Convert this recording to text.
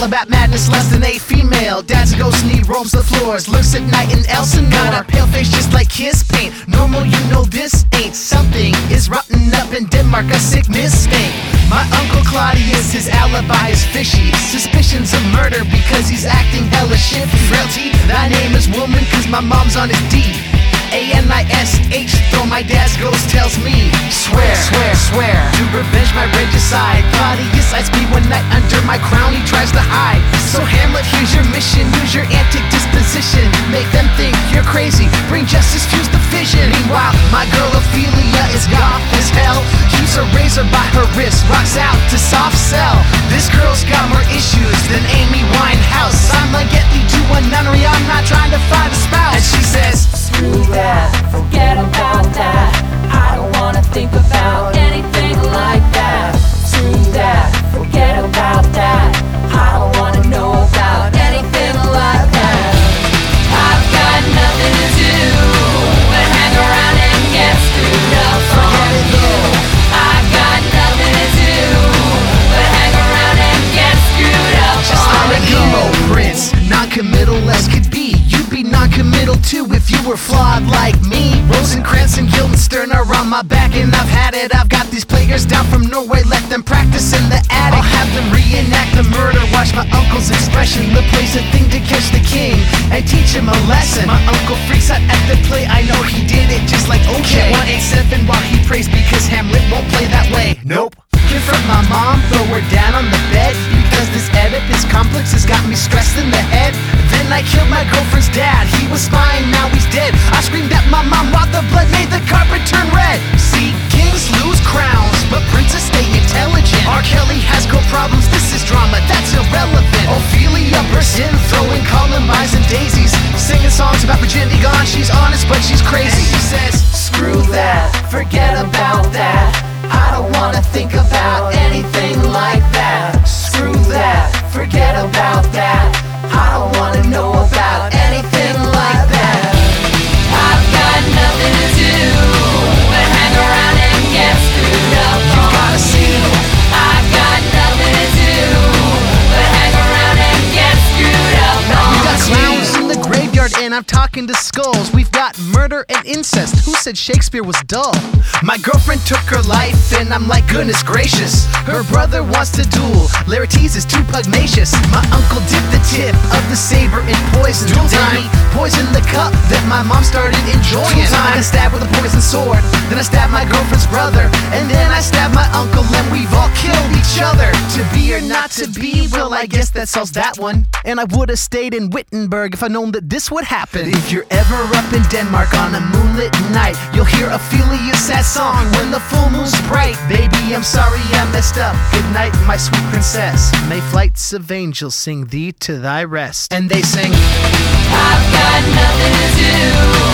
All about madness, less than a female. Dad's a ghost and he roams the floors. looks at night in Elsinore. Got a pale face just like his paint. Normal, you know this ain't something. Is rotten up in Denmark, a sickness stink. My uncle Claudius, his alibi is fishy. Suspicions of murder because he's acting hella shifty. Frailty, thy name is woman, cause my mom's on his D. A-N-I-S-H, though my dad's ghost tells me Swear, swear, swear revenge my regicide. Claudius lights me one night under my crown. He tries to hide. So Hamlet, here's your mission. Use your antic disposition. Make them think you're crazy. Bring justice, fuse the vision. Meanwhile, my girl Ophelia is goth as hell. Keeps a razor by her wrist. Rocks out to Soft Cell. This girl's got more issues than Amy Winehouse. I'm like, get to a nunnery. I'm not trying to find a spouse flawed like me. Rosencrantz and Guildenstern are on my back, and I've had it. I've got these players down from Norway, let them practice in the attic. I'll have them reenact the murder. Watch my uncle's expression. The play's a thing to catch the king and teach him a lesson. My uncle freaks out at the play. I know he did it just like OJ. 187 while he prays because Hamlet won't play that way. Nope. Confront my mom, throw her down on the bed. Because this Oedipus complex has got me stressed in the head. Then I killed my girlfriend's dad, he was spying, now he's dead. I screamed at my mom while the blood made the carpet turn red. See, kings lose crowns, but princes stay intelligent. R. Kelly has girl problems, this is drama, that's irrelevant. Ophelia bursts in, throwing columbines and daisies. Singing songs about virginity gone, she's honest but she's crazy. And she says, screw that, forget about that I don't wanna think about anything like that. And I'm talking to skulls. We've got murder and incest. Who said Shakespeare was dull? My girlfriend took her life and I'm like, goodness gracious. Her brother wants to duel. Laertes is too pugnacious. My uncle dipped the tip of the saber in poison. Duel time. he poisoned the cup that my mom started enjoying. Time. I stabbed with a poison sword. Then I stabbed my girlfriend's brother. And then I stabbed my uncle and we've all killed each other. To be or not to be, well, I guess that solves that one. And I would have stayed in Wittenberg if I'd known that this would happen. If you're ever up in Denmark on a moonlit night, you'll hear Ophelia's sad song when the full moon's bright. Baby, I'm sorry I messed up. Good night, my sweet princess. May flights of angels sing thee to thy rest. And they sing. I've got nothing to do